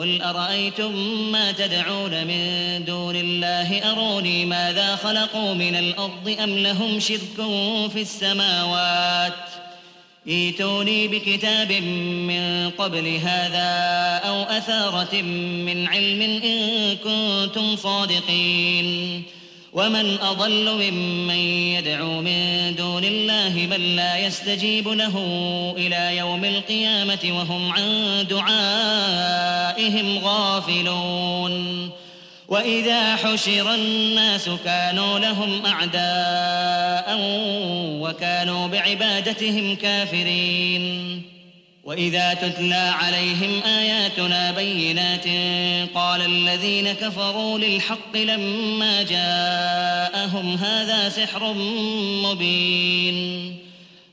قل أرأيتم ما تدعون من دون الله؟ أروني ماذا خلقوا من الأرض أم لهم شرك في السماوات؟ إيتوني بكتاب من قبل هذا أو أثارة من علم إن كنتم صادقين. ومن أضل ممن يدعو من دون الله من لا يستجيب له إلى يوم القيامة وهم عن دعائهم غافلون. وإذا حشر الناس كانوا لهم أعداء وكانوا بعبادتهم كافرين. وإذا تتلى عليهم آياتنا بينات قال الذين كفروا للحق لما جاءهم هذا سحر مبين.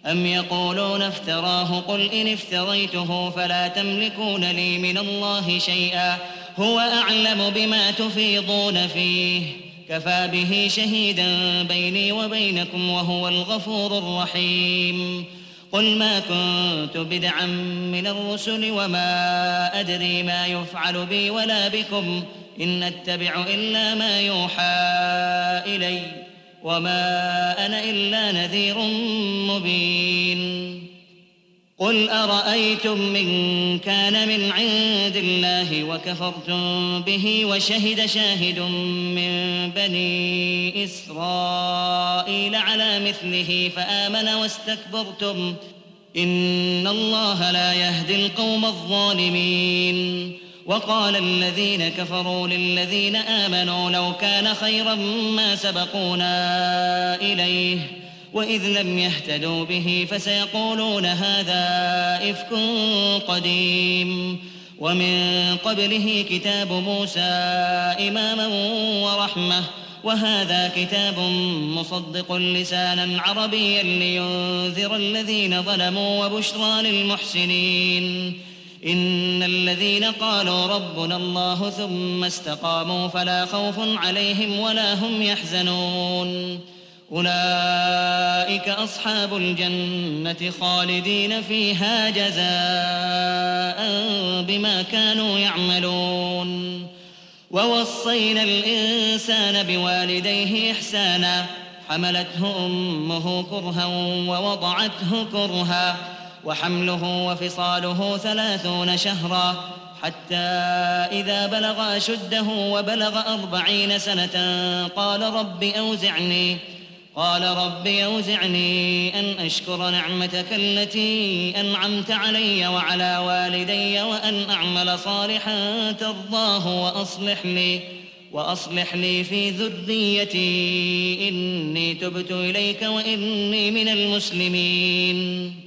أم يقولون افتراه قل إن افتريته فلا تملكون لي من الله شيئا هو أعلم بما تفيضون فيه كفى به شهيدا بيني وبينكم وهو الغفور الرحيم قل ما كنت بدعا من الرسل وما أدري ما يفعل بي ولا بكم إن أتبع إلا ما يوحى إلي وما أنا الا نذير مبين قل ارايتم من كان من عند الله وكفرتم به وشهد شاهد من بني اسرائيل على مثله فامن واستكبرتم ان الله لا يهدي القوم الظالمين وقال الذين كفروا للذين آمنوا لو كان خيرا ما سبقونا إليه وإذ لم يهتدوا به فسيقولون هذا إفك قديم ومن قبله كتاب موسى إماما ورحمة وهذا كتاب مصدق لسانا عربيا لينذر الذين ظلموا وبشرى للمحسنين إن الذين قالوا ربنا الله ثم استقاموا فلا خوف عليهم ولا هم يحزنون. أولئك أصحاب الجنة خالدين فيها جزاء بما كانوا يعملون. ووصينا الإنسان بوالديه إحسانا حملته أمه كرها ووضعته كرها وحمله وفصاله ثلاثون شهرا حتى إذا بلغ أشده وبلغ أربعين سنة قال رب أوزعني قال رب أوزعني أن أشكر نعمتك التي أنعمت علي وعلى والدي وأن أعمل صالحا ترضاه وأصلح لي وأصلح لي في ذريتي. إني تبت إليك وإني من المسلمين.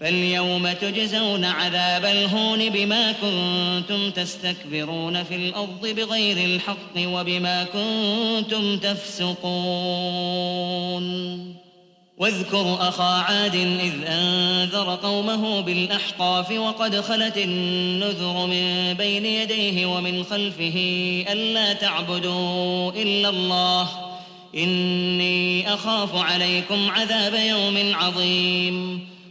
فاليوم تجزون عذاب الهون بما كنتم تستكبرون في الأرض بغير الحق وبما كنتم تفسقون. واذكر أخا عاد إذ أنذر قومه بالأحقاف وقد خلت النذر من بين يديه ومن خلفه ألا تعبدوا إلا الله. إني أخاف عليكم عذاب يوم عظيم.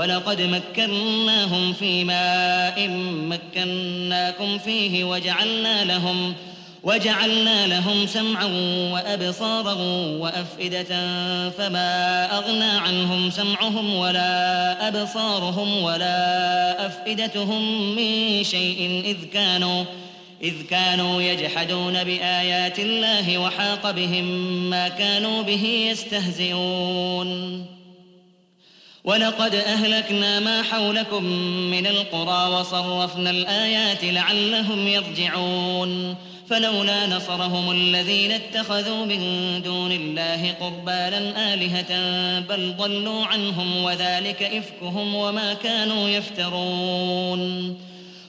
ولقد مكناهم في ماء مكناكم فيه وجعلنا لهم وجعلنا لهم سمعا وأبصارا وأفئدة فما أغنى عنهم سمعهم ولا أبصارهم ولا أفئدتهم من شيء إذ كانوا إذ كانوا يجحدون بآيات الله وحاق بهم ما كانوا به يستهزئون ولقد أهلكنا ما حولكم من القرى وصرفنا الآيات لعلهم يرجعون. فلولا نصرهم الذين اتخذوا من دون الله قربانا آلهة بل ضلوا عنهم وذلك إفكهم وما كانوا يفترون.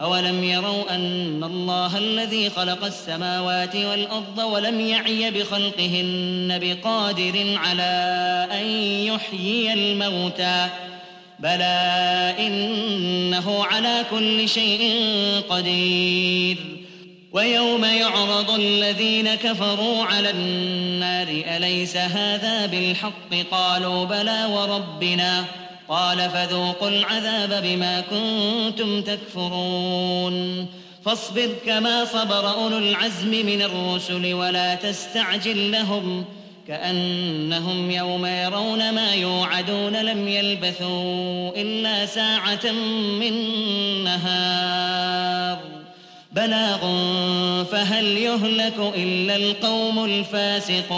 أولم يروا أن الله الذي خلق السماوات والأرض ولم يعي بخلقهن بقادر على أن يحيي الموتى بلى إنه على كل شيء قدير ويوم يعرض الذين كفروا على النار أليس هذا بالحق؟ قالوا بلى وربنا قال فذوقوا العذاب بما كنتم تكفرون. فاصبر كما صبر أولو العزم من الرسل ولا تستعجل لهم كأنهم يوم يرون ما يوعدون لم يلبثوا إلا ساعة من نهار. بلاغ فهل يهلك إلا القوم الفاسقون؟